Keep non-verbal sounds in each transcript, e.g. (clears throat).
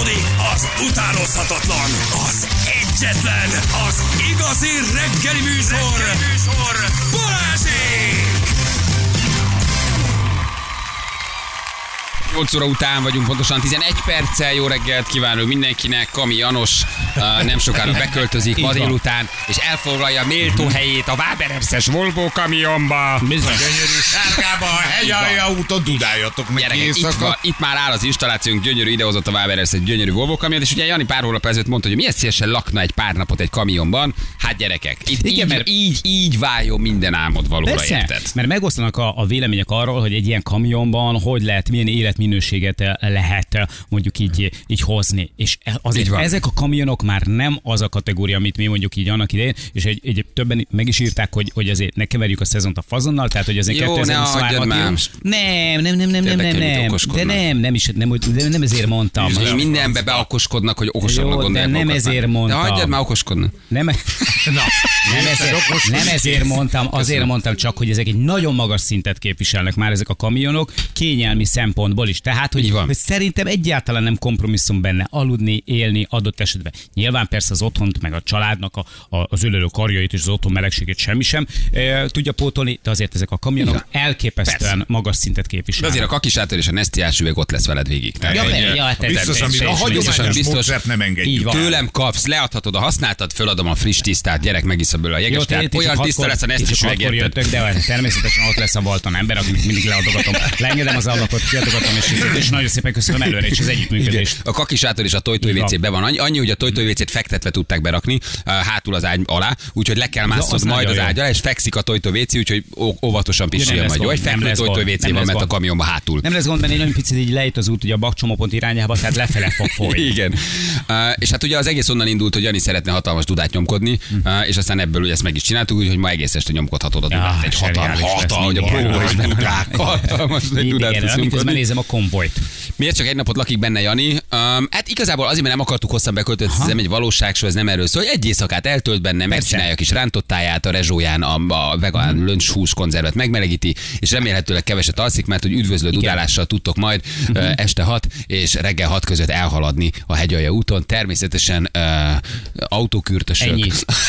Folytatódik az utánozhatatlan, az egyetlen, az igazi reggeli műsor, reggeli műsor Balázsék! 8 óra után vagyunk, pontosan 11 perccel. Jó reggelt kívánok mindenkinek. Kami Janos uh, nem sokára beköltözik ma délután, és elfoglalja méltó helyét a Váberepszes Volvo kamionba. Bizony. Gyönyörű sárgába, a hegyalja úton dudáljatok meg Gyerekek, itt, van, itt már áll az installációnk, gyönyörű idehozott a Váberepsz egy gyönyörű Volvo kamion, és ugye Jani pár hónap ezelőtt mondta, hogy milyen szívesen lakna egy pár napot egy kamionban. Hát gyerekek, itt Igen, így, mert- így, így váljon minden álmod valóra, Persze, érted? mert megosztanak a, a vélemények arról, hogy egy ilyen kamionban hogy lehet, milyen életminőséget eh, lehet eh, mondjuk így, így hozni. És e- azért Így van. ezek a kamionok már nem az a kategória, amit mi mondjuk így annak idején, és egy, egy többen meg is írták, hogy, hogy azért ne keverjük a szezont a fazonnal, tehát hogy azért Jó, ne 2023 adjad már. Nem, nem, nem, nem, nem, nem, nem, de nem, nem is, nem, de nem ezért mondtam. És mindenbe beokoskodnak, hogy okosabbnak de gondolják nem ezért De mondtam. hagyjad már okoskodni. Nem, (laughs) Na, nem, ezért, nem ezért mondtam, azért mondtam csak, hogy ezek egy nagyon magas szintet képviselnek már ezek a kamionok, kényelmi szempontból is. Tehát, hogy, van. hogy szerintem egyáltalán nem kompromisszum benne aludni, élni adott esetben. Nyilván persze az otthont, meg a családnak a, a, az ölelő karjait és az otthon melegségét semmi sem e, tudja pótolni, de azért ezek a kamionok Igen. elképesztően Persze. magas szintet De képviselnek. azért a kakisátor és a Nestiás üveg ott lesz veled végig. Tehát, Ja, be- ja, hát biztos, ez- amit a hagyományos biztos. nem engedjük. Tőlem kapsz, leadhatod a használtad, föladom a friss tisztát, gyerek megiszza belőle a jeges ti Olyan tiszta lesz a csak üveg, de természetesen ott lesz a Balton ember, akinek mindig leadogatom. Leengedem az ablakot, kiadogatom, és, (laughs) és nagyon szépen köszönöm előre is az együttműködést. A kakisátor és a tojtói. WC be van. Annyi, annyi hogy a tojtói WC-t fektetve tudták berakni, uh, hátul az ágy alá, úgyhogy le kell másznod majd az ágy alá, és fekszik a tojtói WC, úgyhogy óvatosan pisil majd. Nem fekvő gond, WC van, mert a kamionba hátul. Nem lesz gond, mert egy nagyon picit így lejt az út ugye a bakcsomópont irányába, tehát lefele fog (laughs) folyni. Igen. Uh, és hát ugye az egész onnan indult, hogy Jani szeretne hatalmas dudát nyomkodni, uh, és aztán ebből ugye ezt meg is csináltuk, úgyhogy ma egész este nyomkodhatod a dudát. Egy hatalmas, hatalmas, hogy a próba is benne. Hatalmas nagy dudát Igen, tudsz nyomkodni. nézem a konvojt. Miért csak egy napot lakik benne Jani? Um, hát igazából azért, mert nem akartuk hosszan beköltözni, ez nem egy valóságsó, ez nem erről szól. Egy éjszakát eltölt benne, megcsinálja a kis rántottáját a rezsóján, a, a vegán Mhm. lunch hús konzervet megmelegíti, és remélhetőleg keveset alszik, mert hogy üdvözlő dudálással tudtok majd Mhm. uh, este 6 és reggel 6 között elhaladni a hegyalja úton. Természetesen uh, autókürtösök,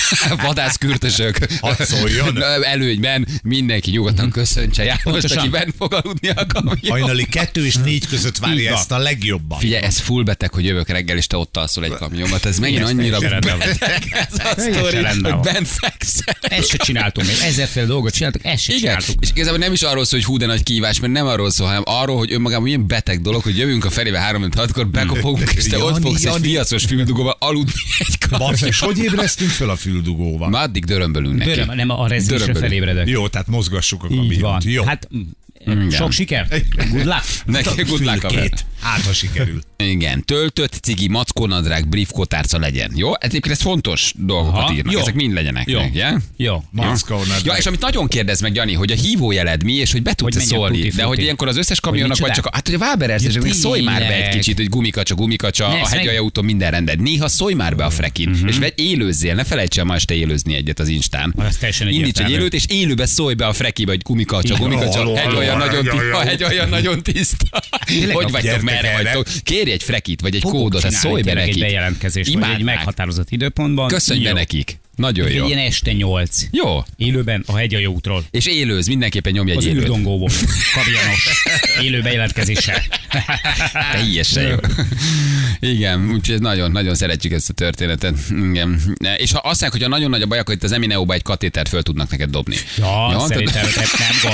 (laughs) vadászkürtösök, (laughs) előnyben mindenki nyugodtan Mhm. köszöntse Pontosan. aki bent fog aludni a kamion. Hajnali kettő és négy között várja ezt a legjobban. Figyelj, ez full beteg, hogy jövök reggel, és te ott alszol egy kamionban. Ez megint annyira beteg ez a sztori, rendben hogy bent fekszel. Ezt se csináltunk még. Ezerféle dolgot csináltuk, ezt se Igen, csináltuk. és igazából nem is arról szól, hogy hú, de nagy kívás, mert nem arról szól, hanem arról, hogy önmagában milyen beteg dolog, hogy jövünk a felébe 3 6 kor bekopogunk, és te ott Jani, fogsz egy Jani. fiacos füldugóval aludni egy kamionban. Basszus, hogy ébresztünk föl a füldugóval? Már addig dörömbölünk neki. Döröm, nem a rezgésre felébredek. Jó, tehát mozgassuk a kamiont. Jó. Hát mm, sok siker. Good luck. Neki good luck, haver. Hát, ha sikerül. Igen, töltött cigi, mackónadrág, brief kotárca legyen. Jó? Egyébként ez fontos dolgokat Aha, írnak. jó. Ezek mind legyenek Jó. meg, yeah? Jó. Mackónadrág. Ja, és amit nagyon kérdez meg, Jani, hogy a hívójeled mi, és hogy be tudsz Hogy szólni. De hogy ilyenkor az összes kamionnak, vagy csak, hát hogy a Váberes, Ja, ja, szólj már be egy kicsit, hogy gumikacsa, gumikacsa, Ne, a ezt meg- hegyalja úton minden rended. Néha szólj már be a frekin, Mhm. és vegy, élőzzél, ne felejts el ma este élőzni egyet az Instán. Teljesen Indíts egy élőt, és élőbe szólj be a frekibe, hogy gumikacsa, gumikacsa, hegyalja halló, nagyon, ti- hegyalja a hegyalja nagyon tiszta. Hogy vagytok, merre erre. vagytok? Kérj egy frekit, vagy egy Fogok kódot, hát szólj be nekik. egy bejelentkezést, vagy egy Imádnák. meghatározott időpontban. Köszönj be nekik. Nagyon Egy jó. ilyen este nyolc. Jó. Élőben a hegy a jó útról. És élőz, mindenképpen nyomj egy Az élőt. űrdongóból. (laughs) Kamionos. Élő bejelentkezéssel. Teljesen jó. Igen, úgyhogy nagyon-nagyon szeretjük ezt a történetet. Igen. És ha azt mondják, hogy ha nagyon nagy a baj, akkor itt az Emineo-ba egy katétert föl tudnak neked dobni. Ja, Jó, szerintem nem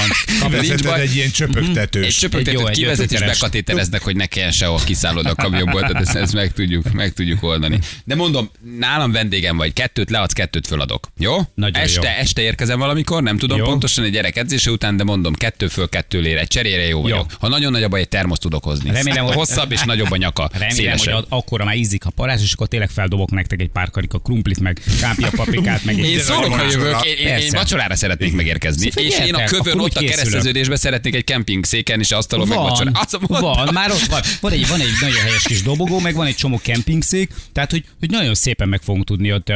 gond. Nincs baj. egy ilyen Egy csöpögtetős. Egy jó, csöpögtetőt egy kivezet és bekatétereznek, hogy ne kelljen sehol kiszállod a kamionból, tehát ezt, ezt meg, tudjuk, meg tudjuk oldani. De mondom, nálam vendégem vagy, kettőt leadsz, kettőt föladok. Jó? Nagyon este, jó. este érkezem valamikor, nem tudom Jó. pontosan egy gyerek edzése után, de mondom, kettő föl, kettő lére, cserére jó vagyok. Ha nagyon nagy a baj, egy termoszt tudok hozni. Remélem, (laughs) hogy- Hosszabb és nagyobb a nyaka. Remélem, szélesebb. hogy akkora már ízik a parázs, és akkor tényleg feldobok nektek egy pár karika krumplit, meg kápia paprikát, meg Én egy szólok, ha vacsorára. jövök, én, én, vacsorára szeretnék megérkezni. Szóval És én a kövön akkor ott a készülök. kereszteződésben szeretnék egy kemping széken és asztalon meg Van, vacsorát. Azt van, már ott van. Van egy, van egy nagyon helyes kis dobogó, meg van egy csomó kempingszék, tehát hogy, hogy nagyon szépen meg fogunk tudni ott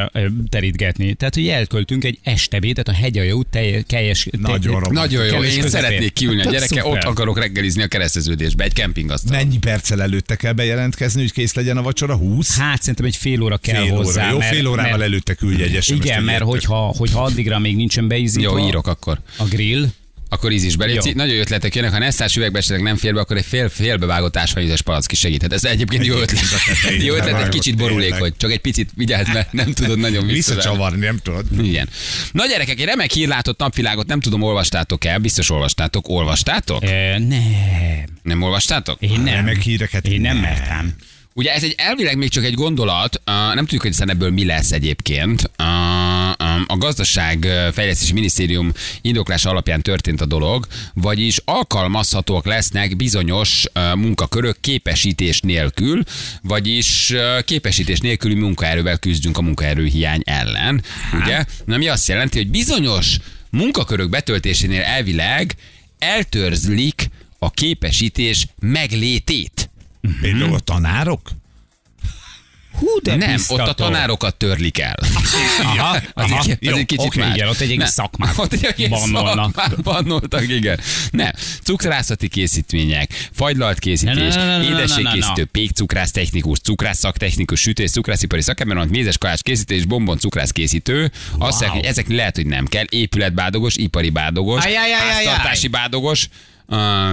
terítgetni. Beszélgetni. Tehát, hogy elköltünk egy estebédet a hegyalja út teljes, teljes, Nagyon romantikus. Nagyon jó, én szeretnék kiülni a gyereke, ott akarok reggelizni a kereszteződésbe, egy kempingasztal. Mennyi perccel előtte kell bejelentkezni, hogy kész legyen a vacsora? 20? Hát szerintem egy fél óra kell fél hozzá. óra. Jó, mert, fél órával mert, előtte küldj egy SMS-t, Igen, mert hogyha, hogyha addigra még nincsen beízítva Jó, írok akkor. a grill, Akkor íz is beléci. Jó. Nagyon jó ötletek jönnek, ha Nesztás üvegbe esetleg nem fér be, akkor egy fél, félbevágott ásványvizes palack is segíthet. Ez egyébként jó ötlet. jó ötlet, egy kicsit borulékony. tényleg. Csak egy picit vigyázz, mert nem tudod nagyon. Visszacsavarni, nem tudod. Igen. Na gyerekek, egy remek hírlátott napvilágot nem tudom, olvastátok el, biztos olvastátok. Olvastátok? e, nem. Nem olvastátok? Én nem. Remek híreket Én nem. mertem. Ugye ez egy elvileg még csak egy gondolat, nem tudjuk, hogy ebből mi lesz egyébként. A gazdaság uh, fejlesztési minisztérium indoklása alapján történt a dolog, vagyis alkalmazhatóak lesznek bizonyos munkakörök képesítés nélkül, vagyis képesítés nélküli munkaerővel küzdünk a munkaerőhiány ellen. Ugye? Na, mi azt jelenti, hogy bizonyos munkakörök betöltésénél elvileg eltörzlik a képesítés meglétét. Például a tanárok? Hú, de nem, biztató. ott a tanárokat törlik el. Aha, Az, aha, egy, az jó, egy kicsit oké, más. igen, ott egy egész szakmát ott egy egész bannolnak. szakmát bannoltak, igen. Nem, cukrászati készítmények, fagylalt készítés, édességkészítő, pékcukrász technikus, cukrász szaktechnikus, sütés, cukrászipari szakember, mézes kalács készítés, bombon cukrász készítő. Azt hogy ezek lehet, hogy nem kell. Épületbádogos, ipari bádogos, háztartási bádogos,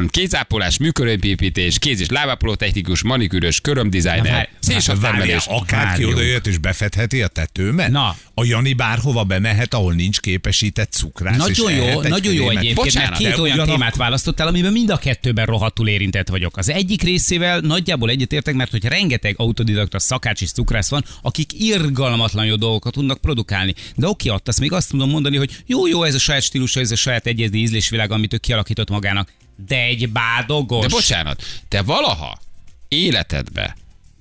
kézápolás, műkörömpépítés, kéz- és lábápoló technikus, manikűrös, körömdesigner, várj, szénsavtermelés. Akárki Várjunk. odajöhet és befedheti a tetőmet? Na. A Jani bárhova bemehet, ahol nincs képesített cukrász. Nagyon jó, nagyon jó egyébként, Bocsánat, mert két olyan ugyanak- témát választottál, amiben mind a kettőben rohadtul érintett vagyok. Az egyik részével nagyjából egyetértek, mert hogy rengeteg autodidakta szakács és cukrász van, akik irgalmatlan jó dolgokat tudnak produkálni. De oké, ott azt még azt tudom mondani, hogy jó, jó, ez a saját stílusa, ez a saját egyedi ízlésvilág, amit ő kialakított magának. De egy bádogos. De bocsánat, te valaha életedbe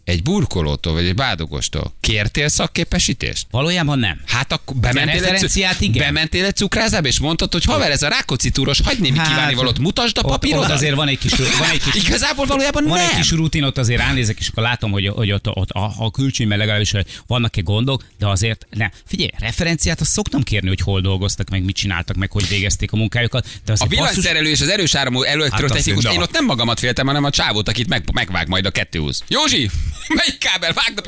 egy burkolótól vagy egy bádogostól kértél szakképesítést? Valójában nem. Hát akkor bementél egy, igen. bementél egy cukrászába, és mondtad, hogy haver, ez a rákóczi túros, hagyd némi Hát, kívánni valót, mutasd a papírodat. ott azért van egy kis, van egy kis (laughs) Igazából valójában Van nem. egy kis rutin, ott azért ránézek, és akkor látom, hogy, hogy ott, ott a, a külcsőnyben legalábbis vannak-e gondok, de azért ne. Figyelj, referenciát azt szoktam kérni, hogy hol dolgoztak, meg mit csináltak, meg hogy végezték a munkájukat. De A villanyszerelő és az erős áramú elektrotechnikus, Hát én ott nem magamat féltem, hanem a csávót, akit meg, megvág majd a kettőhúz. Józsi, melyik kábel? Vágd a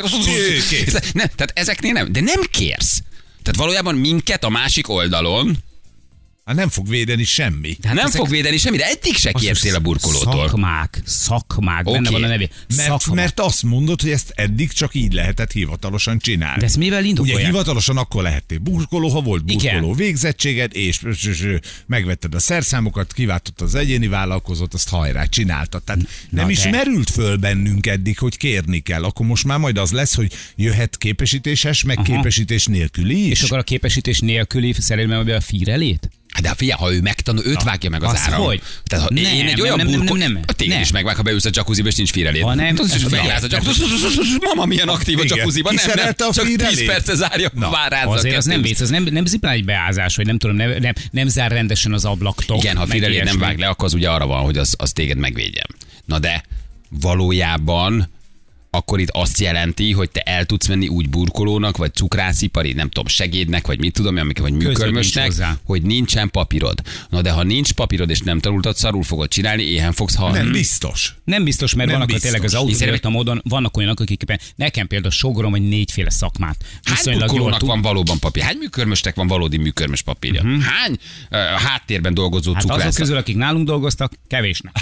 nem, Tehát ezeknél nem, de nem kérsz. Tehát valójában minket a másik oldalon Hát nem fog védeni semmi. nem ezek- fog védeni semmi, de eddig se kértél a burkolótól. Szakmák, szakmák, Oké. benne van a nevé. Mert, Szakma. mert azt mondod, hogy ezt eddig csak így lehetett hivatalosan csinálni. De ezt mivel Ugye indokolják? hivatalosan akkor lehettél burkoló, ha volt burkoló Igen. végzettséged, és, és, és megvetted a szerszámokat, kiváltottad az egyéni vállalkozót, azt hajrá csináltad. Tehát nem de- is merült föl bennünk eddig, hogy kérni kell. Akkor most már majd az lesz, hogy jöhet képesítéses, meg Aha. képesítés nélküli is. És akkor a képesítés nélküli szerelmében a fírelét? Hát De figyelj, ha ő megtanul, őt vágja meg az, Az áram. hogy? Tehát ha Nem, én egy nem, olyan nem, nem, burkol... nem, nem. A téged Nem. is megvág, ha beülsz a jacuzziba, és nincs fírelét. Ha nem, Az is megláz a nem. jacuzzi. (laughs) Mama, milyen aktív a jacuzziban. Nem, nem, a csak 10 fírelét? perce zárja, Na, vár rá Azért az nem vicc, az nem, nem ziplán egy beázás, vagy nem tudom, nem, nem, nem zár rendesen az ablaktok. Igen, ha meg fírelét nem vág le, akkor az ugye arra van, hogy az, az téged megvédjem. Na de valójában akkor itt azt jelenti, hogy te el tudsz menni úgy burkolónak, vagy cukrászipari, nem tudom, segédnek, vagy mit tudom, amik, vagy nincs műkörmösnek, hozzá. hogy nincsen papírod. Na de ha nincs papírod, és nem tanultad, szarul fogod csinálni, éhen fogsz halni. Nem biztos. Nem biztos, mert Nem vannak biztos. a tényleg az autódidakta módon, vannak olyanok, akik nekem például sogrom, hogy négyféle szakmát. Hány jól burkolónak van valóban papír? Hány műkörmösnek van valódi műkörmös papírja? Hány uh, háttérben dolgozó Hát azok cukrász? közül, akik nálunk dolgoztak, kevésnek.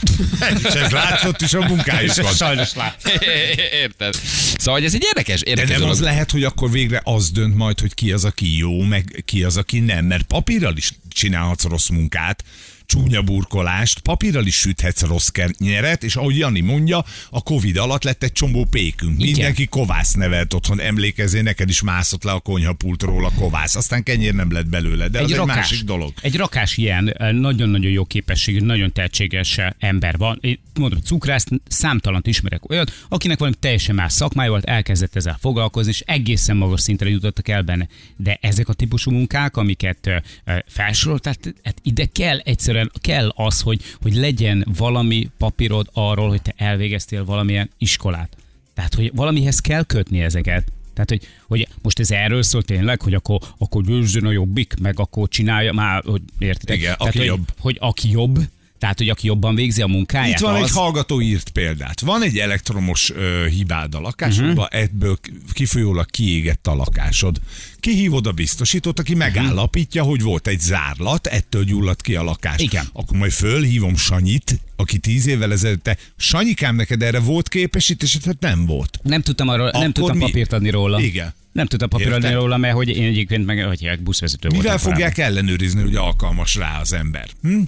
És (laughs) ez látszott is a munkájukon. (laughs) Sajnos lát. (laughs) Érted? Szóval hogy ez egy érdekes, De érdekes nem dolog. az lehet, hogy akkor végre az dönt majd, hogy ki az, aki jó, meg ki az, aki nem. Mert papírral is csinálhatsz rossz munkát, csúnya burkolást, papírral is süthetsz rossz nyeret, és ahogy Jani mondja, a Covid alatt lett egy csomó pékünk. Igen. Mindenki kovász nevelt otthon, emlékezzél, neked is mászott le a konyhapultról a kovász, aztán kenyér nem lett belőle, de egy az egy másik dolog. Egy rakás ilyen eh, nagyon-nagyon jó képességű, nagyon tehetséges eh, ember van. Én mondom, cukrászt számtalant ismerek olyat, akinek valami teljesen más szakmája volt, elkezdett ezzel foglalkozni, és egészen magas szintre jutottak el benne. De ezek a típusú munkák, amiket eh, felsoroltál, hát ide kell egyszerűen, kell az, hogy, hogy legyen valami papírod arról, hogy te elvégeztél valamilyen iskolát. Tehát, hogy valamihez kell kötni ezeket. Tehát, hogy, hogy most ez erről szól tényleg, hogy akkor, akkor győzzön a jobbik, meg akkor csinálja már, hogy értitek? Igen, Tehát, aki hogy, jobb. Hogy aki jobb, tehát, hogy aki jobban végzi a munkáját, Itt van az... egy hallgató írt példát. Van egy elektromos ö, hibád a lakásodban, Mhm. uh-huh. ebből kifolyólag kiégett a lakásod. Kihívod a biztosítót, aki megállapítja, hogy volt egy zárlat, ettől gyulladt ki a lakás. Igen. Akkor majd fölhívom Sanyit, aki tíz évvel ezelőtt, te, Sanyikám, neked erre volt képesítésed? Hát nem volt. Nem tudtam, arról, nem tudtam mi- papírt adni róla. Igen. Nem tudtam Érted? róla, mert hogy én egyébként meg hogy buszvezető Mivel voltam korábban. fogják ellenőrizni, hogy alkalmas rá az ember? Hm?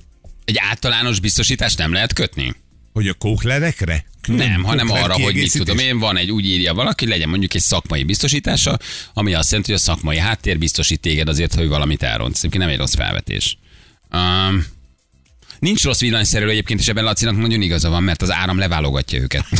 Egy általános biztosítást nem lehet kötni? Hogy a kóklerekre? Külön Nem, hanem arra, hogy mit tudom én, van egy, úgy írja valaki, legyen mondjuk egy szakmai biztosítása, ami azt jelenti, hogy a szakmai háttér biztosít téged azért, hogy valamit elrontsz. Egyébként nem egy rossz felvetés. Um, Nincs rossz villanyszerelő egyébként, és ebben Lacinak nagyon igaza van, mert az áram leválogatja őket. (laughs)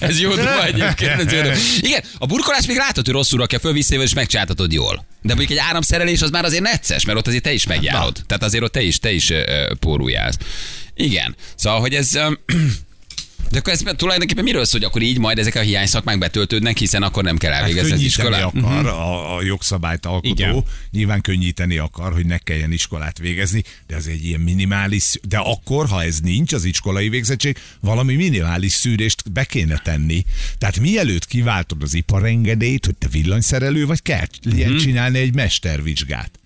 ez jó dolog egyébként. Ez jó dolog. Igen, a burkolás még látod, hogy rosszul rakja föl, visszajövő, és megcsináltatod jól. De mondjuk egy áramszerelés az már azért necces, mert ott azért te is megjárod. Tehát azért ott te is, te is ö, póruljálsz. Igen. Szóval, hogy ez... Ö, de akkor ez tulajdonképpen miről szól, hogy akkor így majd ezek a hiány szakmák betöltődnek, hiszen akkor nem kell Hát elvégezni az könnyíteni iskolát. akar a, a jogszabályt alkotó, Igen. Nyilván könnyíteni akar, hogy ne kelljen iskolát végezni, de ez egy ilyen minimális, de akkor, ha ez nincs, az iskolai végzettség, valami minimális szűrést be kéne tenni. Tehát mielőtt kiváltod az iparengedélyt, hogy te villanyszerelő vagy, kell mm-hmm. csinálni egy mestervizsgát.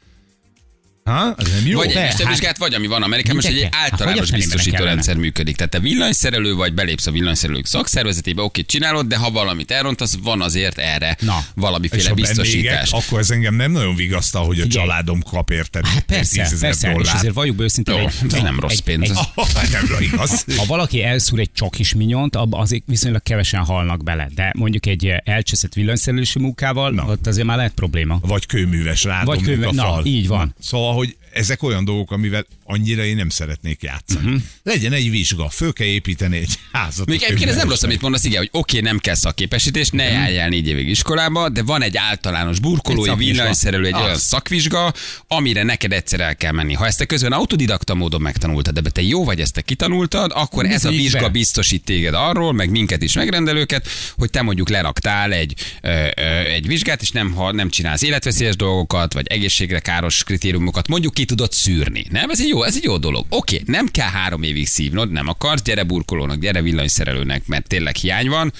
Ha? Ez nem jó? Vagy egy mestervizsgát, vagy ami van Amerikában, most egy. Hát, általános biztosító rendszer működik. Tehát te villanyszerelő vagy, belépsz a villanyszerelők szakszervezetébe, oké, csinálod, de ha valamit elrontasz, van azért erre Na. És valamiféle biztosítás. bennégek, akkor ez engem nem nagyon vigasztal, hogy a családom kap érted. Hát persze, 10 000 persze, és dollárt. azért valljuk be őszintén, Jó, egy- ez nem rossz pénz. egy- Oh, (laughs) nem igaz. Ha valaki elszúr egy csokis minyont, azért viszonylag kevesen halnak bele. De mondjuk egy elcseszett villanyszerelési munkával, ott azért már lehet probléma. Vagy kőműves rádomlik Vagy kőmű- a na, fal. így van. Szóval, hogy ezek olyan dolgok, amivel annyira én nem szeretnék játszani. Uh-huh. Legyen egy vizsga, föl kell építeni egy házat. Még a egyébként ez nem rossz, amit mondasz, igen, hogy oké, nem kell szakképesítés, ne el négy évig iskolába, de van egy általános burkolói, Egy villanyszerelő, egy Az. olyan szakvizsga, amire neked egyszer el kell menni. Ha ezt te közben autodidakta módon megtanultad, de te jó vagy, ezt te kitanultad, akkor ez a vizsga be. biztosít téged arról, meg minket is megrendelőket, hogy te mondjuk leraktál egy, ö, ö, egy vizsgát, és nem, ha nem csinálsz életveszélyes dolgokat, vagy egészségre káros kritériumokat, mondjuk ki tudod szűrni. Nem, ez egy jó, ez egy jó dolog. Oké, nem kell három évig szívnod, nem akarsz, gyere burkolónak, gyere villanyszerelőnek, mert tényleg hiány van.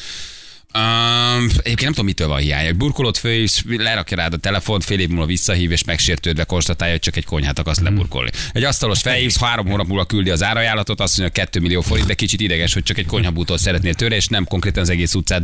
Um, egyébként nem tudom, mitől van hiány. Egy burkolót főhívsz, lerakja rád a telefont, fél év múlva visszahív, és megsértődve konstatálja, hogy csak egy konyhát akarsz leburkolni. Egy asztalos felhívsz, három hónap múlva küldi az árajánlatot, azt mondja, 2 millió forint, de kicsit ideges, hogy csak egy konyhabútort szeretnél tőle, és nem konkrétan az egész utcát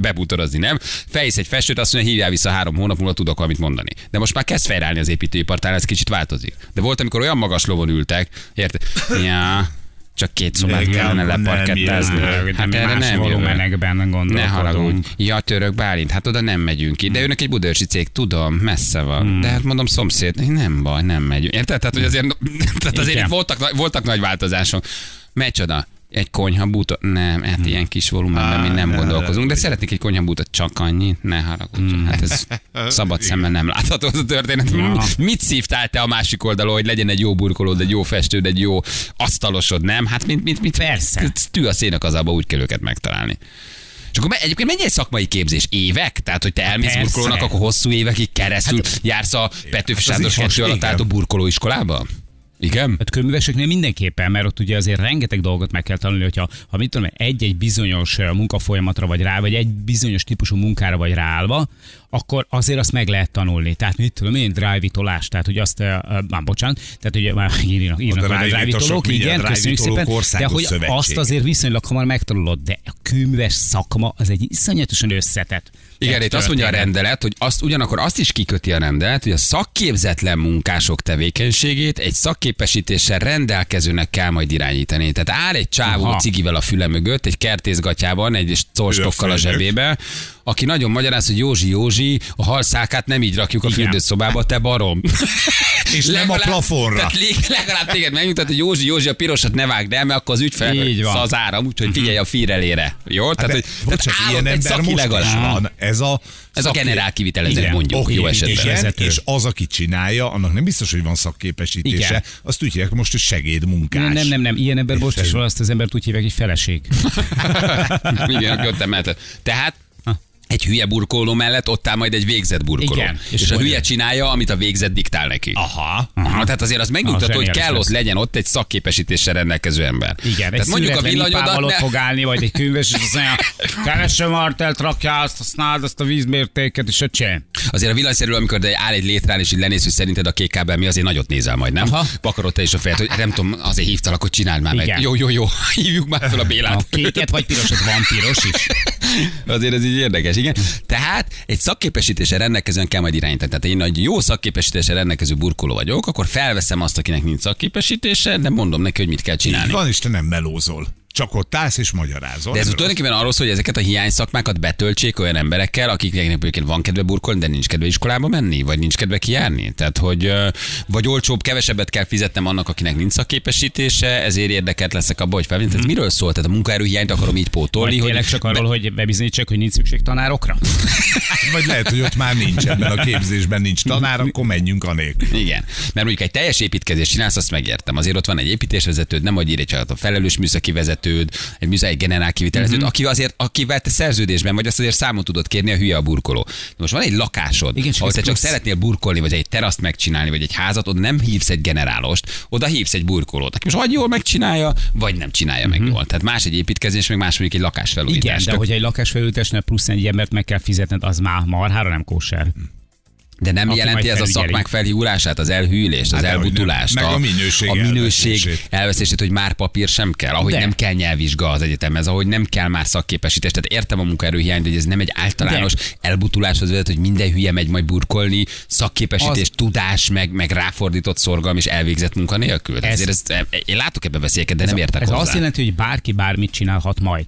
bebútorozni, nem? Felhívsz egy festőt, azt mondja, hívjál vissza három hónap múlva, tudok valamit mondani. De most már kezd fejrálni az építőipartál, ez kicsit változik. De volt, amikor olyan magas lovon ültek, érted? Ja, csak két szobát kellene leparkettázni. Hát erre nem volumenekben Ne haragudj. Ja, török Bálint, hát oda nem megyünk ki. De őnek egy budaörsi cég, tudom, messze van. Hmm. De hát mondom, szomszéd, nem baj, nem megyünk. Érted? Tehát, hogy azért, (laughs) tehát azért itt voltak, nagy- voltak nagy változások. Megy oda. Egy konyhabútot? Nem, hát ilyen kis volumenben mi nem ne, gondolkozunk, de ne, szeretnék egy konyhabútot, csak annyi, ne haragudj. Hát ez (laughs) szabad szemmel nem látható ez a történet. Mit szívtál te a másik oldalon, hogy legyen egy jó burkolód, egy jó festőd, egy jó asztalosod, nem? Hát mint, mint, mint Persze. tű a szénak az abba, úgy kell őket megtalálni. És akkor egyébként mennyi egy szakmai képzés? Évek? Tehát, hogy te elmész Persze. burkolónak, akkor hosszú évekig keresztül hát, jársz a Petőfi hát az Sándor alatt álló burkolóiskolába? Igen? Hát kőműveseknél mindenképpen, mert ott ugye azért rengeteg dolgot meg kell tanulni, hogyha ha mit tudom, egy-egy bizonyos munkafolyamatra vagy rá, vagy egy bizonyos típusú munkára vagy ráállva, akkor azért azt meg lehet tanulni. Tehát mit tudom én, drive-tolás, tehát hogy azt, már bocsánat, tehát ugye már írnak, írnak A mindjárt igen, köszönjük drive-vitolók szépen, de hogy szövetség. azt azért viszonylag hamar megtanulod, de a kőműves szakma az egy iszonyatosan összetett. Igen, itt azt mondja a rendelet, hogy azt ugyanakkor azt is kiköti a rendelet, hogy a szakképzetlen munkások tevékenységét egy szakképesítéssel rendelkezőnek kell majd irányítani. Tehát áll egy csávó Aha. cigivel a füle mögött, egy kertészgatyában, egy colstokkal a zsebébe, aki nagyon magyaráz, hogy Józsi, Józsi, a halszákát nem így rakjuk a Igen. fürdőszobába, te barom. (laughs) És nem a Legalább- plafonra. Tehát legalább téged megnyugtat, hogy Józsi, Józsi, a pirosat ne vágd el, mert akkor az ügyfel Így van. az áram, úgyhogy figyelj a fírelére. Jó? Hát Tehát, de, hogy állott ilyen egy ember szaki most legalább. van. ez a Ez a szaké- generál kivitelező, mondjuk, Oké, jó esetben. Igen, és az, aki csinálja, annak nem biztos, hogy van szakképesítése. Igen. Azt úgy hívják most, hogy segédmunkás. Nem, nem, nem, nem, ilyen ember most is van, azt az embert úgy hívják, hogy feleség. (laughs) (laughs) Igen, ott emelte. Tehát egy hülye burkoló mellett ott áll majd egy végzett burkoló. Igen, És, és a hülye csinálja, amit a végzett diktál neki. Aha. Aha, tehát azért az megnyugtató, hogy zseniális kell ott lesz. legyen ott egy szakképesítéssel rendelkező ember. Igen, tehát egy mondjuk a villanyodat ott ne... fog állni, vagy egy könyves, és azt mondja, keresem Martelt, rakja azt, használd azt a vízmértéket, és öcsém. Azért a villanyszerű, amikor de áll egy létrán, és így lenéz, hogy szerinted a kék kábel mi, azért nagyot nézel majd, nem? Aha. Vakarod te is a fejed, hogy nem tudom, azért hívtalak, hogy csináld már meg. Igen. Jó, jó, jó, (laughs) hívjuk már fel a A Bélát. kéket vagy pirosat van piros is. (laughs) Azért ez így érdekes, igen. Tehát egy szakképesítéssel rendelkezően kell majd irányítani. Tehát én egy jó szakképesítéssel rendelkező burkoló vagyok, akkor felveszem azt, akinek nincs szakképesítése, de mondom neki, hogy mit kell Így csinálni. van, és te nem melózol. Csak ott állsz és magyarázol. De ez tulajdonképpen arról szól, hogy ezeket a hiány szakmákat betöltsék olyan emberekkel, akiknek egyébként van kedve burkolni, de nincs kedve iskolába menni, vagy nincs kedve kijárni. Tehát, hogy vagy olcsóbb, kevesebbet kell fizetnem annak, akinek nincs szakképesítése, ezért érdekelt leszek abba, hogy felvinni. Ez miről szól? Tehát a munkaerőhiányt akarom így pótolni, Vagy hogy csak arról, hogy bebizonyítsak, hogy nincs szükség tanárokra? (laughs) Vagy lehet, hogy ott már nincs ebben a képzésben nincs tanár, akkor menjünk a nélkül. Igen. Mert mondjuk egy teljes építkezést csinálsz, azt megértem. Azért ott van egy építésvezetőd, nem vagy ír egy a felelős műszaki vezetőd, egy műszaki generál kiviteleződ, Mhm. aki azért, akivel te szerződésben vagy, azt azért számon tudod kérni a hülye a burkoló. Most van egy lakásod, Igen, csak ahol te csak szeretnél burkolni, vagy egy teraszt megcsinálni, vagy egy házat, oda nem hívsz egy generálost, oda hívsz egy burkolót, aki most vagy jól megcsinálja, vagy nem csinálja meg jól. Tehát más egy építkezés, meg más mondjuk egy lakásfelújítás. Mhm. Igen, de hogy egy lakásfelültesnél plusz egy embert meg kell fizetned, az már marhára nem kóser. De nem Aki jelenti ez a szakmák felhívulását, az elhűlést, az Hát nem. elbutulást, Meg a minőség a minőség elvesztését. elvesztését, hogy már papír sem kell, ahogy De. nem kell nyelvvizsga az egyetemhez, ahogy nem kell már szakképesítés. Tehát értem a munkaerőhiányt, hogy ez nem egy általános elbutuláshoz vezet, hogy minden hülye megy majd burkolni, szakképesítés, Az- tudás, meg, meg ráfordított szorgalom és elvégzett munka nélkül. Ez, Ez- Ezért ezt, én látok ebbe veszélyeket, de nem értek Ez hozzá. azt jelenti, hogy bárki bármit csinálhat majd.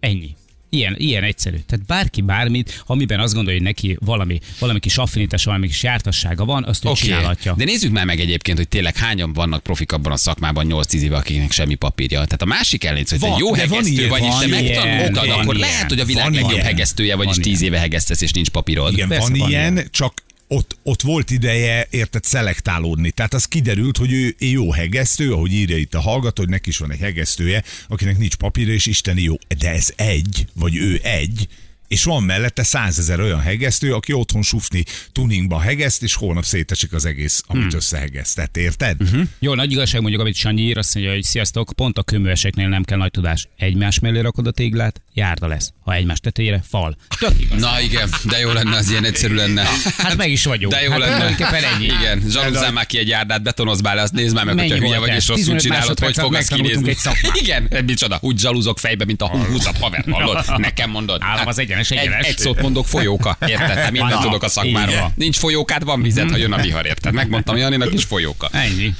Ennyi. Ilyen, ilyen egyszerű. Tehát bárki bármit, amiben azt gondolja, hogy neki valami, valami kis affinitás, valami kis jártassága van, azt ő Oké, csinálhatja. De nézzük már meg egyébként, hogy tényleg hányan vannak profik abban a szakmában 8-10 éve, akiknek semmi papírja. Tehát a másik ellenc, hogy te Van, egy jó hegesztő vagy, és van te ilyen, megtanultad, akkor ilyen. lehet, hogy a világ legjobb hegesztője vagy, és Van 10 ilyen. éve hegesztesz, és nincs papírod. Igen, Persze, van van ilyen, ilyen. csak ott, ott volt ideje, érted, szelektálódni. Tehát az kiderült, hogy ő jó hegesztő, ahogy írja itt a hallgató, hogy neki is van egy hegesztője, akinek nincs papírja, és isteni jó. De ez egy, vagy ő egy, és van mellette százezer olyan hegesztő, aki otthon sufni tuningba hegeszt, és holnap szétesik az egész, amit Hmm. összehegesztett, érted? Mhm. Jó, nagy igazság mondjuk, amit Sanyi ír, azt mondja, hogy sziasztok, pont a köműveseknél nem kell nagy tudás. Egymás mellé rakod a téglát, járda lesz. Ha egymás tetejére, fal. Tök igaz. Na igen, de jó lenne, az ilyen egyszerű lenne. Hát meg is vagyunk. De jó hát lenne. ennyi. Igen, zsarúzzál már ki egy járdát, betonozz bele, azt nézd már meg, Mennyi hogyha hülye vagy, és rosszul 15 csinálod, hogy fog ez kinézni. Igen, micsoda, úgy zsalúzok fejbe, mint a 20 haver, hallod? Nekem mondod. Hát Állam az egyenes, egy, egyenes. egy szót mondok, folyóka. Érted? Hát mindent tudok a szakmáról. van. Nincs folyókád, van vizet, ha jön a vihar, érted? Megmondtam Janinak is folyóka. Ennyi.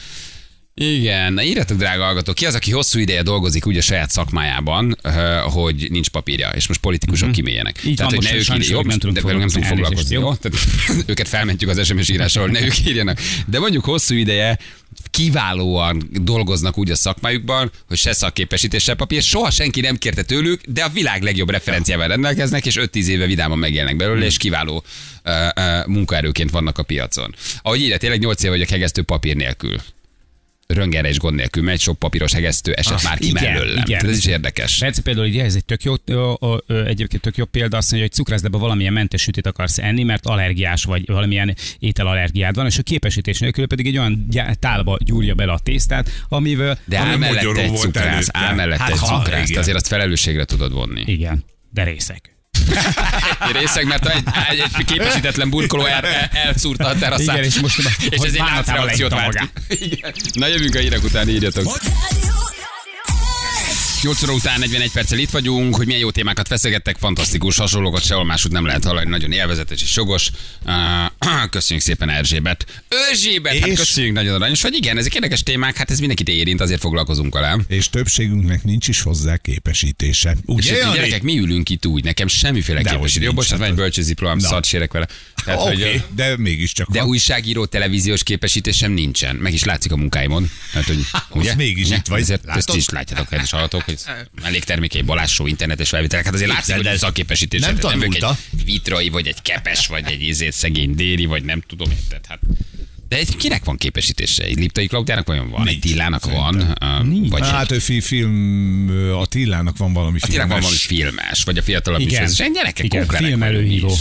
Igen, na írjatok, drága hallgatók, ki az, aki hosszú ideje dolgozik úgy a saját szakmájában, hogy nincs papírja, és most politikusok kiméljenek. Így van, hogy ne ők írják, jó, nem de velünk nem tudunk foglalkozni, jó? Tehát, (laughs) őket felmentjük az SMS írásról, ne ők írjanak. De mondjuk hosszú ideje kiválóan dolgoznak úgy a szakmájukban, hogy se szakképesítés, se papír, soha senki nem kérte tőlük, de a világ legjobb referenciával rendelkeznek, és 5-10 éve vidáman megélnek belőle, és kiváló uh, uh, munkaerőként vannak a piacon. Ahogy írja, tényleg 8 éve vagyok hegesztő papír nélkül röngerre is gond nélkül megy, sok papíros hegesztő eset Ah, már ki igen, mellőlem. igen. Tehát ez is érdekes. Persze például ugye ez egy tök jó, egyébként tök jó példa, azt mondja, hogy cukrászdába valamilyen mentes sütit akarsz enni, mert allergiás vagy, valamilyen ételallergiád van, és a képesítés nélkül pedig egy olyan tálba gyúrja bele a tésztát, amivel... De Ami áll mellette egy cukrász, áll mellette Hát, egy ha, cukrász, igen. azért azt felelősségre tudod vonni. Igen, de részek. Egy részeg, mert egy, egy, egy képesítetlen burkoló el, el, elszúrta a teraszát. Igen, és most és hogy ez egy láncreakciót vált ki. Igen. Na jövünk a hírek után, írjatok. 8 óra után 41 perccel itt vagyunk, hogy milyen jó témákat feszegettek, fantasztikus, hasonlókat sehol máshogy nem lehet hallani, nagyon élvezetes és jogos. Uh, (clears throat) köszönjük szépen Erzsébet. Erzsébet, hát És? köszönjük, nagyon aranyos vagy. Igen, ezek érdekes témák, hát ez mindenkit érint, azért foglalkozunk vele. És többségünknek nincs is hozzá képesítése. És Ugye, itt, Jani? gyerekek, mi ülünk itt úgy, nekem semmiféle Dehogy képesítés. Jó, bocsánat, van egy bölcsős diplomám, Na. szart sérek vele. Tehát, Oké, hogy, okay, de mégiscsak de van. újságíró, televíziós képesítésem nincsen. Meg is látszik a munkáimon. Tehát, hogy, ugye? mégis itt vagy. Ezért ezt is látjátok, kedves hallgatók, hogy elégtermékei balásó internetes felvételek. Hát azért látszik, hogy el, szakképesítésem. nem vagyok tanulta. egy vitrai, vagy egy kepes, vagy egy izét szegény déli, vagy nem tudom, érted? Hát de egy kinek van képesítése? Egy Liptai Klaudiának vajon van? Egy Nincs, Tillának van? uh, Vagy egy Hát ő fi- film, a Tillának van valami a Tillának van valami filmes. filmes, vagy a fiatalabb is. Igen. És egy gyerekek Igen, film előhívó.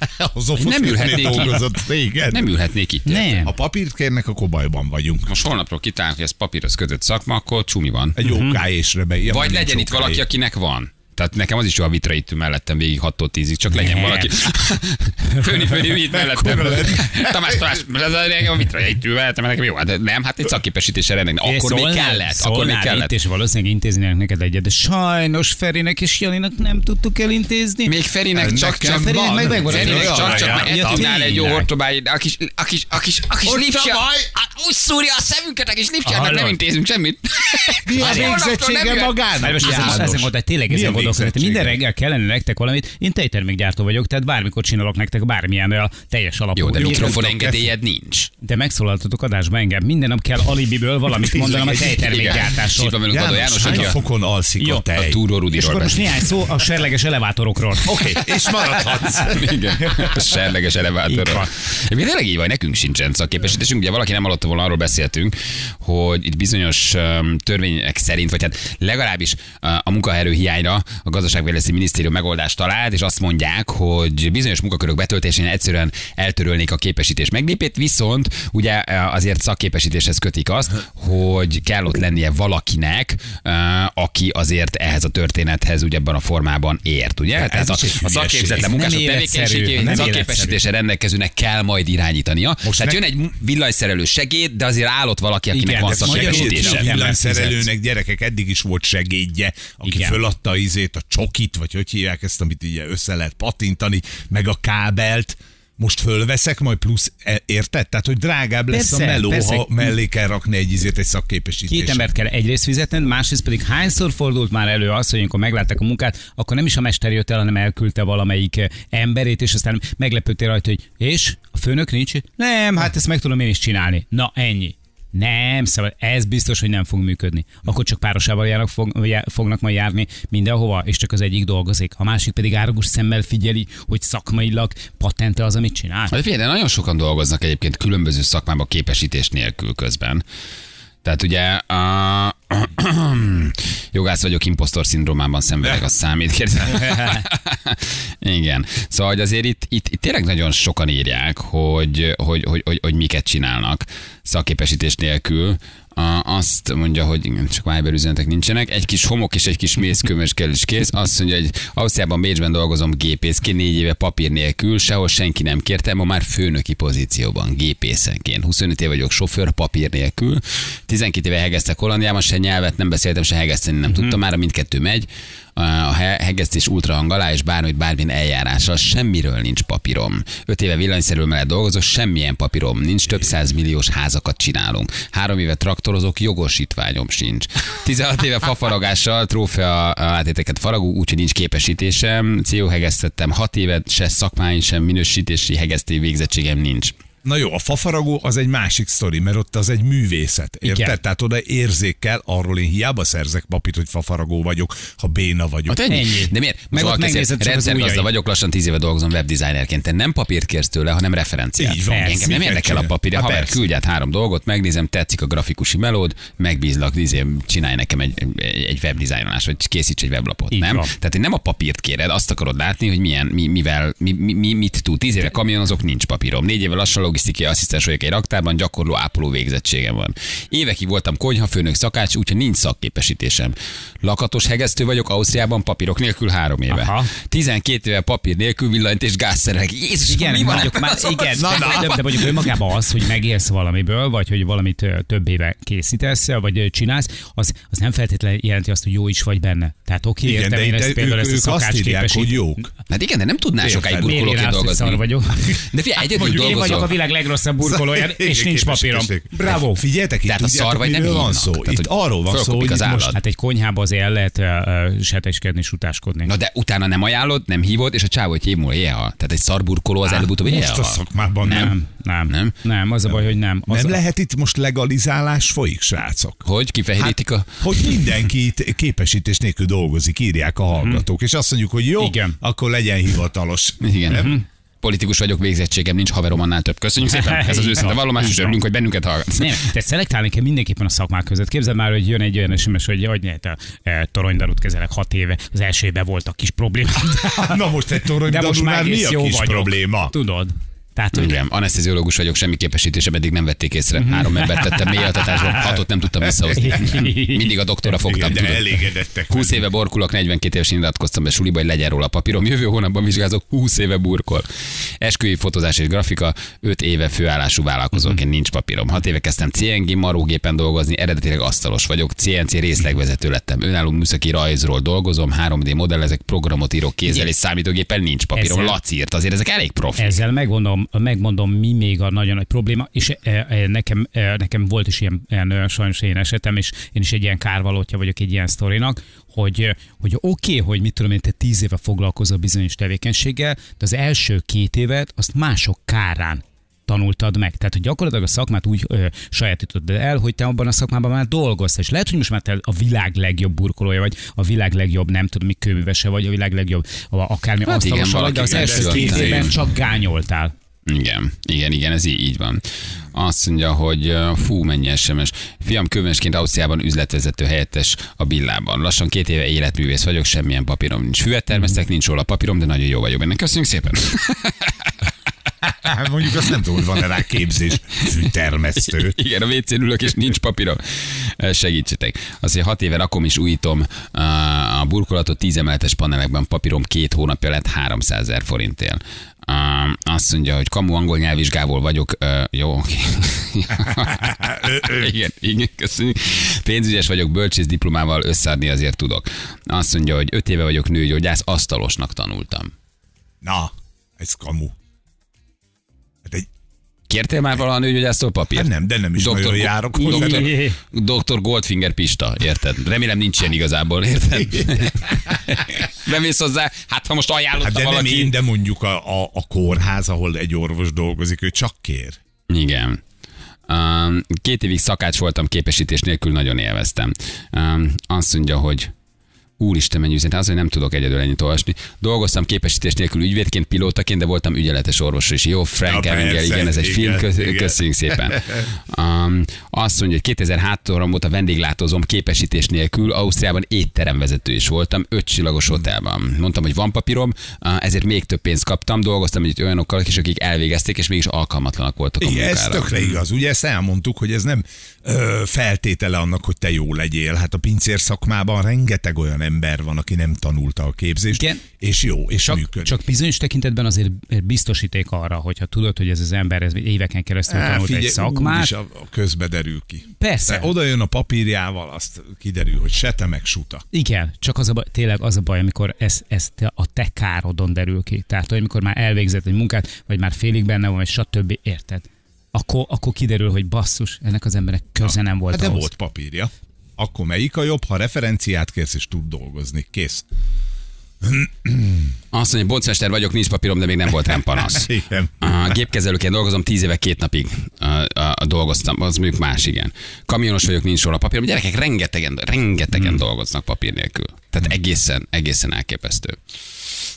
Is. (laughs) Az Ofot Nem ülhetnék dolgozott régen. Nem ülhetnék itt. Nem. Ha papírt kérnek, akkor bajban vagyunk. Most holnapról kitalálunk, hogy ez papírhoz kötött szakma, akkor csumi van. Egy jó kájésre be. Vagy legyen itt valaki, akinek van. Tehát nekem az is jó, a vitra itt mellettem végig 6-tól 10-ig, csak legyen valaki. (laughs) Főni, főni, itt mellettem. Tamás, Tamás, ez a, a vitra itt ül mellettem, nekem jó. Hát nem, hát egy szakképesítésre rendelni. Akkor még kellett, akkor még kellett. És valószínűleg intéznének neked egyet, de sajnos Ferinek és Janinak nem tudtuk elintézni. Még Ferinek csak, csak, Ferinek meg megvan az Ferinek csak, csak tudnál egy jó ortobáid, a kis, a kis, a kis, a kis lipcsia, Hát úgy szúrja a szemünket, a kis lipcsiának nem intézünk semmit. (laughs) Mi a végzettsége magának? Most mondta, hogy tényleg ezen Milyen gondolkozom, hogy minden reggel kellene nektek valamit. Én tejtermékgyártó vagyok, tehát bármikor csinálok nektek bármilyen a teljes alapú. Jó, de mikrofon engedélyed nincs. De megszólaltatok adásba engem. Minden nap kell alibiből valamit (laughs) mondanom a tejtermékgyártásról. Sírva velünk János, János, hány a, fokon alszik Jó, a a tej? Túró És akkor most néhány szó a serleges elevátorokról. (laughs) Oké, és maradhatsz. (laughs) Igen, a serleges elevátorról. Egyébként tényleg így van, nekünk sincsen szakképesítésünk. Ugye valaki nem hallotta volna, arról beszéltünk, hogy itt bizonyos törvények szerint, vagy hát legalábbis a munkaerő hiányra a gazdaságfejlesztési minisztérium megoldást talált, és azt mondják, hogy bizonyos munkakörök betöltésén egyszerűen eltörölnék a képesítés meglépét, viszont ugye ö, azért szakképesítéshez kötik azt, hogy kell ott lennie valakinek, ö, aki azért ehhez a történethez ugye ebben a formában ért, ugye? Tehát a, is egy a hülyeség. szakképzetlen Nem munkások nem szakképesítése rendelkezőnek kell majd irányítania. Most Tehát ne- jön egy villanyszerelő segéd, de azért állott valaki, akinek Igen, van de szakképesítése. A villanyszerelőnek gyerekek eddig is volt segédje, aki Igen. föladta a izét, a csokit, vagy hogy hívják ezt, amit így össze lehet patintani, meg a kábelt. Most fölveszek, majd plusz, e- érted? Tehát, hogy drágább lesz Persze, a meló, persze. ha mellé kell rakni egy izét, egy szakképesítést. Két embert kell egyrészt fizetned, másrészt pedig hányszor fordult már elő az, hogy amikor meglátták a munkát, akkor nem is a mester jött el, hanem elküldte valamelyik eh, emberét, és aztán meglepődtél rajta, hogy és a főnök nincs? Nem, hát ezt meg tudom én is csinálni. Na ennyi. Nem, szóval ez biztos, hogy nem fog működni. Akkor csak párosával járnak, fog, fognak majd járni mindenhova, és csak az egyik dolgozik. A másik pedig árgus szemmel figyeli, hogy szakmailag patente az, amit csinál. Hát figyelj, de nagyon sokan dolgoznak egyébként különböző szakmában képesítés nélkül közben. Tehát ugye a... (coughs) jogász vagyok, impostor szindrómában szenvedek, az számít, kérdezem. (laughs) Igen. Szóval hogy azért itt, itt, itt tényleg nagyon sokan írják, hogy, hogy, hogy, hogy, hogy miket csinálnak szakképesítés nélkül. Azt mondja, hogy igen, csak Viber üzenetek nincsenek. Egy kis homok és egy kis mézkömös kell is kész. Azt mondja, hogy Ausztriában, Bécsben dolgozom gépészként, négy éve papír nélkül, sehol senki nem kérte, ma már főnöki pozícióban, gépészenként. 25 éve vagyok sofőr, papír nélkül. 12 éve hegeztek Hollandiában, se nyelvet nem beszéltem, se hegeszteni nem tudtam, már mindkettő megy a he- hegesztés ultrahang alá, és bármit, bármilyen eljárással, semmiről nincs papírom. Öt éve villanyszerű mellett dolgozok, semmilyen papírom nincs, több száz milliós házakat csinálunk. Három éve traktorozok, jogosítványom sincs. 16 éve fafaragással trófea átéteket faragó, úgyhogy nincs képesítésem. CO hegesztettem, hat évet se szakmai, sem minősítési hegeszté végzettségem nincs. Na jó, a fafaragó az egy másik sztori, mert ott az egy művészet. Érted? Igen. Tehát oda érzékel, arról én hiába szerzek papírt, hogy fafaragó vagyok, ha béna vagyok. Hát ennyi. Ennyi. De miért? Meg Most ott megnézed rendszergazda vagyok, lassan tíz éve dolgozom webdesignerként. Te nem papírt kérsz tőle, hanem referenciát. Így van. Engem nem érdekel a papír. Hát Haver, persze. küldj át három dolgot, megnézem, tetszik a grafikusi melód, megbízlak, izé, csinálj nekem egy, egy webdesignolást, vagy készíts egy weblapot. Így nem? van. Tehát én nem a papírt kéred, azt akarod látni, hogy milyen, mi, mivel, mi, mi, mi, mit tud. Tíz éve kamionozok, nincs papírom. Négy éve lassan logisztikai asszisztens vagyok egy raktárban, gyakorló ápoló végzettségem van. Évekig voltam konyhafőnök szakács, úgyhogy nincs szakképesítésem. Lakatos hegesztő vagyok Ausztriában papírok nélkül három éve. Aha. 12 éve papír nélkül villanyt és gázszerelek. Jézus, Igen, mi van? mondjuk már, igen, Na, de, na. de, de, mondjuk önmagában az, hogy megélsz valamiből, vagy hogy valamit több éve készítesz, vagy csinálsz, az, az nem feltétlenül jelenti azt, hogy jó is vagy benne. Tehát oké, Igen, értem de én ezt például ők, ezt a azt szakács írják, hogy képesít. jók. Hát igen, de nem tudnál sokáig burkolóként dolgozni. vagyok? De figyelj, egyedül Én vagyok a dolgozol. világ világ legrosszabb burkolója, (laughs) és nincs papírom. Bravo. Figyeljetek, itt a szar vagy nem van szó? Itt arról van szó, hogy most. Hát egy konyhába azért el lehet seteskedni, sutáskodni. Na de utána nem ajánlod, nem hívod, és a csávó egy év múlva éjjel hal. Tehát egy szarburkoló az előbb-utóbb most éjjel a szakmában nem. nem, nem, Nem? nem, nem, az a baj, hogy nem. Az Nem lehet itt most legalizálás folyik, srácok? Hogy kifehérítik a... Hogy mindenki itt képesítés nélkül dolgozik, írják a hallgatók, és azt mondjuk, hogy jó, Igen. akkor legyen hivatalos. Igen. Politikus vagyok, végzettségem nincs, haverom annál több. Köszönjük szépen. (laughs) Ez az őszinte vallomás, és örülünk, hogy bennünket hallgatsz. Nem, te szelektálni kell mindenképpen a szakmák között. Képzeld már, hogy jön egy olyan SMS, hogy hogy ne, te, e, toronydarut kezelek hat éve, az első évben voltak kis problémák. (laughs) Na most egy De már mi a kis vagyok. probléma? Tudod? Tehát, hogy Igen, anesteziológus vagyok, semmi képesítésem eddig nem vették észre. Három embert tettem mélyaltatásba, hatot nem tudtam visszahozni. Mindig a doktora fogtam, Igen, de elégedettek. 20 éve borkulok, 42 évesen iratkoztam be suliba, hogy legyen róla papírom. Jövő hónapban vizsgázok, 20 éve burkol. Esküvői fotózás és grafika, 5 éve főállású vállalkozóként nincs papírom. 6 éve kezdtem CNG marógépen dolgozni, eredetileg asztalos vagyok, CNC részlegvezető lettem. Önálló műszaki rajzról dolgozom, 3D modellezek, programot írok kézzel és számítógépen nincs papírom. Ezzel- Laci írt, azért ezek elég profi. Ezzel megmondom, megmondom, mi még a nagyon nagy probléma, és e, e, nekem, e, nekem volt is ilyen, ilyen sajnos én esetem, és én is egy ilyen kárvalótja vagyok egy ilyen sztorinak, hogy, hogy oké, okay, hogy mit tudom én, te tíz éve foglalkozol bizonyos tevékenységgel, de az első két évet azt mások kárán tanultad meg. Tehát, hogy gyakorlatilag a szakmát úgy ö, sajátítod el, hogy te abban a szakmában már dolgoztál. És lehet, hogy most már te a világ legjobb burkolója vagy, a világ legjobb, nem tudom, mi kőművese vagy, a világ legjobb, a- akármi Hát hát igen, asztalos vagy, de az első két évben csak gányoltál. Igen, igen, igen, ez így, így van. Azt mondja, hogy fú, mennyi SMS. Fiam kövensként Ausztriában üzletvezető helyettes a Billában. Lassan két éve életművész vagyok, semmilyen papírom nincs. Füvet termesztek, nincs róla papírom, de nagyon jó vagyok benne. Köszönjük szépen. (laughs) Mondjuk azt nem tudom, hogy van-e rá képzés. Fűtermesztő. (laughs) Igen, a WC-n ülök, és nincs papírom. Segítsetek. Azt, hogy hat éve rakom és újítom a burkolatot, tíz emeletes panelekben papírom két hónapja lett 300 ezer forintért. Azt mondja, hogy kamu angol nyelvvizsgával vagyok. Jó, oké. (laughs) igen, igen, köszönjük. Pénzügyes vagyok, bölcsész diplomával összeadni azért tudok. Azt mondja, hogy öt éve vagyok nőgyógyász, asztalosnak tanultam. Na, ez kamu. Hát egy, Kértél már valaha a nőgyógyásztól papírt? Hát nem, de nem is nagyon járok. Doktor, doktor Goldfinger Pista, érted? Remélem nincs ilyen igazából, érted? (laughs) Bemész hozzá, hát ha most ajánlotta hát de nem valaki. én, de mondjuk a, a, a kórház, ahol egy orvos dolgozik, ő csak kér. Igen. Um, két évig szakács voltam, képesítés nélkül nagyon élveztem. Um, azt mondja, hogy Úristen, mennyi üzenet, az, hogy nem tudok egyedül ennyit olvasni. Dolgoztam képesítés nélkül ügyvédként, pilótaként, de voltam ügyeletes orvos is. Jó, Frank Ja, Ellinger, igen, ez egy igen, film, köz, igen. köszönjük szépen. (laughs) Um, azt mondja, hogy 2003 óta vendéglátózom képesítés nélkül, Ausztriában étteremvezető is voltam, öt csillagos hotelban. Mondtam, hogy van papírom, uh, ezért még több pénzt kaptam, dolgoztam egy olyanokkal is, akik elvégezték, és mégis alkalmatlanak voltak a Igen, ez munkára. tökre igaz. Ugye ezt elmondtuk, hogy ez nem ö, feltétele annak, hogy te jó legyél. Hát a pincér szakmában rengeteg olyan ember van, aki nem tanulta a képzést, Igen. és jó, és Csak, működik. csak bizonyos tekintetben azért biztosíték arra, hogyha tudod, hogy ez az ember ez éveken keresztül Á, tanult egy úgyis szakmát. a, a közbe derül ki. Persze. De oda jön a papírjával, azt kiderül, hogy se te meg suta. Igen, csak az a baj, tényleg az a baj, amikor ez, ez a te károdon derül ki. Tehát, hogy amikor már elvégzett egy munkát, vagy már félig benne van, vagy stb. Érted? Akkor, akkor kiderül, hogy basszus, ennek az emberek köze nem volt Hát de ahhoz. volt papírja. Akkor melyik a jobb, ha referenciát kérsz és tud dolgozni. Kész. (clears throat) Azt mondja, boncmester vagyok, nincs papírom, de még nem volt rám panasz. (laughs) Igen. A gépkezelőként dolgozom, tíz éve, két napig uh, uh, dolgoztam, az mondjuk más, igen. Kamionos vagyok, nincs róla papírom. A gyerekek rengetegen, rengetegen hmm. dolgoznak papír nélkül. Tehát egészen, egészen elképesztő.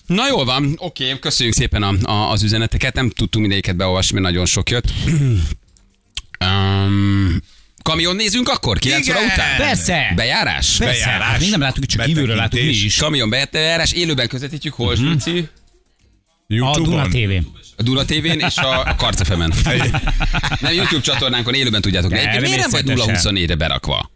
Na jól van, oké, köszönjük szépen a, a, az üzeneteket. Nem tudtunk mindegyiket beolvasni, mert nagyon sok jött. (clears throat) um, kamion nézünk akkor? 9 óra után? Persze! Bejárás? Persze, Bejárás. hát még nem láttuk, csak kívülről láttuk mi is. Kamion bejárás, élőben közvetítjük, hol uh-huh. A YouTube-on. Duna TV. A Dula TV-n és a Karcefemen. (laughs) Nem YouTube csatornánkon élőben tudjátok. nézni. Egyébként miért nem vagy Természetesen. 0-24-re berakva?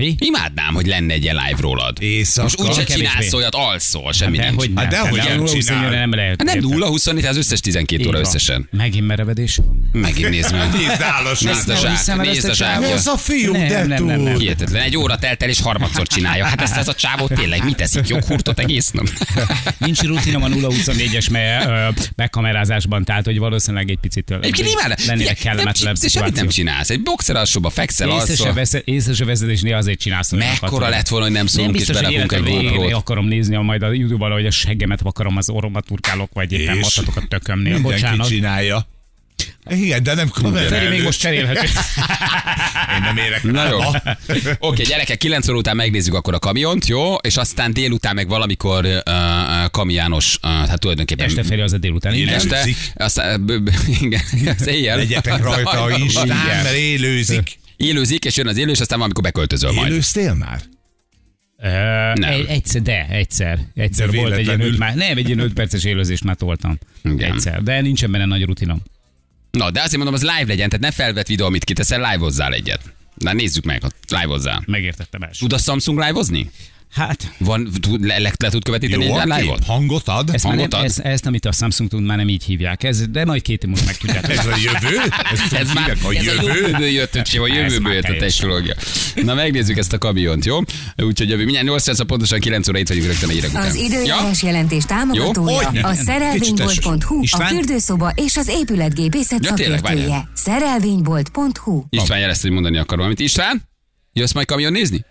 Mi? Imádnám, hogy lenne egy ilyen live rólad. Éjszaka. Most úgyse csinálsz olyat, alszol, semmi de nincs. hogy nem. Hát dehogy Hát nem de csinál. 24 nem lehet. Hát nem érted? 0, 24, az összes 12 óra összesen. Megint merevedés. Megint nézd meg. Nézd állas. Nézd a nem zsák, nézd a zsákja. Ez a fiú, Nem, de nem, nem, nem. Hihetetlen, egy óra telt el, és harmadszor csinálja. Hát ezt ez a csávó tényleg mit teszik? Joghurtot egész nap? Nincs rutinom a 0-24-es me- ö, megkamerázásban, tehát hogy valószínűleg egy picit lennének kellemetlenebb nem, semmit nem csinálsz. Egy boxer alsóba fekszel, alszol. veszed, észre se veszed, és néha azért csinálsz. Mekkora lett volna, hogy nem szólunk, és berakunk egy GoPro-t. akarom nézni a majd a YouTube-on, hogy a seggemet vakarom, az orromat turkálok, vagy éppen matatok a tökömnél. Mindenki Bocsánat. csinálja. Igen, de nem kamera Feri még most cserélhető. (laughs) Én nem érek Na jó. (laughs) Oké, gyerekek, 9 óra után megnézzük akkor a kamiont, jó? És aztán délután meg valamikor uh, Kami János, uh, hát tulajdonképpen Este Feri az a délután. Igen. este, aztán b- (laughs) b- igen, az éjjel. Legyetek rajta Igen. mert élőzik. Élőzik, és jön az élő, és aztán valamikor beköltözöl majd. Élőztél már? Ö, Nem. egy- Egyszer, de, egyszer. Egyszer De volt egy ilyen véletlenül. öt, már, nem, egy ilyen öt perces élőzést már toltam. Igen. Egyszer, de nincsen benne nagy rutinom. Na, de azért mondom, az live legyen, tehát ne felvett videó, amit kiteszel, live-ozzál egyet. Na nézzük meg, live-ozzál. Megértettem első. Tud a Samsung live-ozni? Hát, Van, tud, le, le, le tud követíteni Jó egy a live-ot? kép? Hangot ad? ezt, már nem, Hangot ad? ezt, ezt, amit a Samsung tud, már nem így hívják. Ez, de majd két év múlva meg tudjátok. Ez a jövő? (laughs) Ez, Ez már a ez a jövő? jövőből jött, öcsi, vagy Ez jövőből jött a technológia. Na megnézzük ezt a kamiont, jó? Úgyhogy jövő, mindjárt 8 perc, pontosan 9 óra itt vagyunk rögtön a hírek után. Az időjárás jelentés támogatója Jó? a szerelvénybolt.hu, a fürdőszoba és az épületgépészet Ja, szakértője. Szerelvénybolt.hu István jelezte, hogy mondani akar valamit. István? Jössz majd kamion nézni?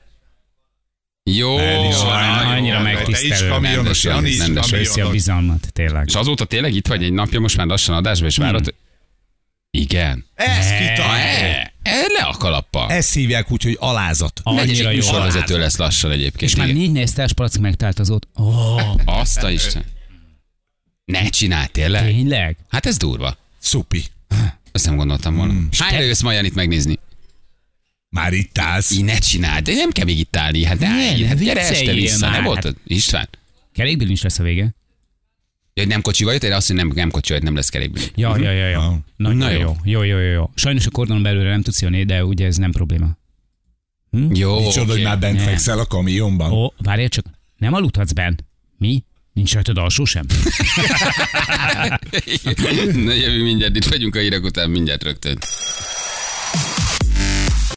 Jó, El is van, annyira Te megtisztelő. is kamionos, Jani is. Köszi a kamionos. bizalmat, tényleg. És azóta tényleg itt vagy egy napja, most már lassan adásba, és várod? Igen. Ez Ha, kitalál. e, le a kalappal. Ezt hívják úgy, hogy alázat. Annyira egy jó. műsorvezető lesz lassan egyébként. És már négy néztes palack megtált az ott. Oh, Azt a Isten. Ne csinálj, tényleg? tényleg? Hát ez durva. Szupi. Azt nem gondoltam volna. Hmm. Hányra jössz Majanit megnézni? Már itt állsz. Így ne csináld, de nem kell még itt állni. Hát, ne, állj, hát gyere este vissza, már, nem volt? hát. István? Kerékből is lesz a vége. Ja, hogy nem kocsival jött, én azt mondom, nem, nem kocsival jött, nem lesz kerékből. Ja, ja, ja, ja. Nagyon Na jó. jó. Jó, jó, jó, jó. Sajnos a kordonon belőle nem tudsz jönni, de ugye ez nem probléma. Jó, Micsoda, hogy oké. már bent Nem. fekszel a kamionban. Ó, várjál csak, nem aludhatsz benn. Mi? Nincs rajtad alsó sem? (laughs) Na jövő mindjárt, itt vagyunk a hírek után, mindjárt rögtön.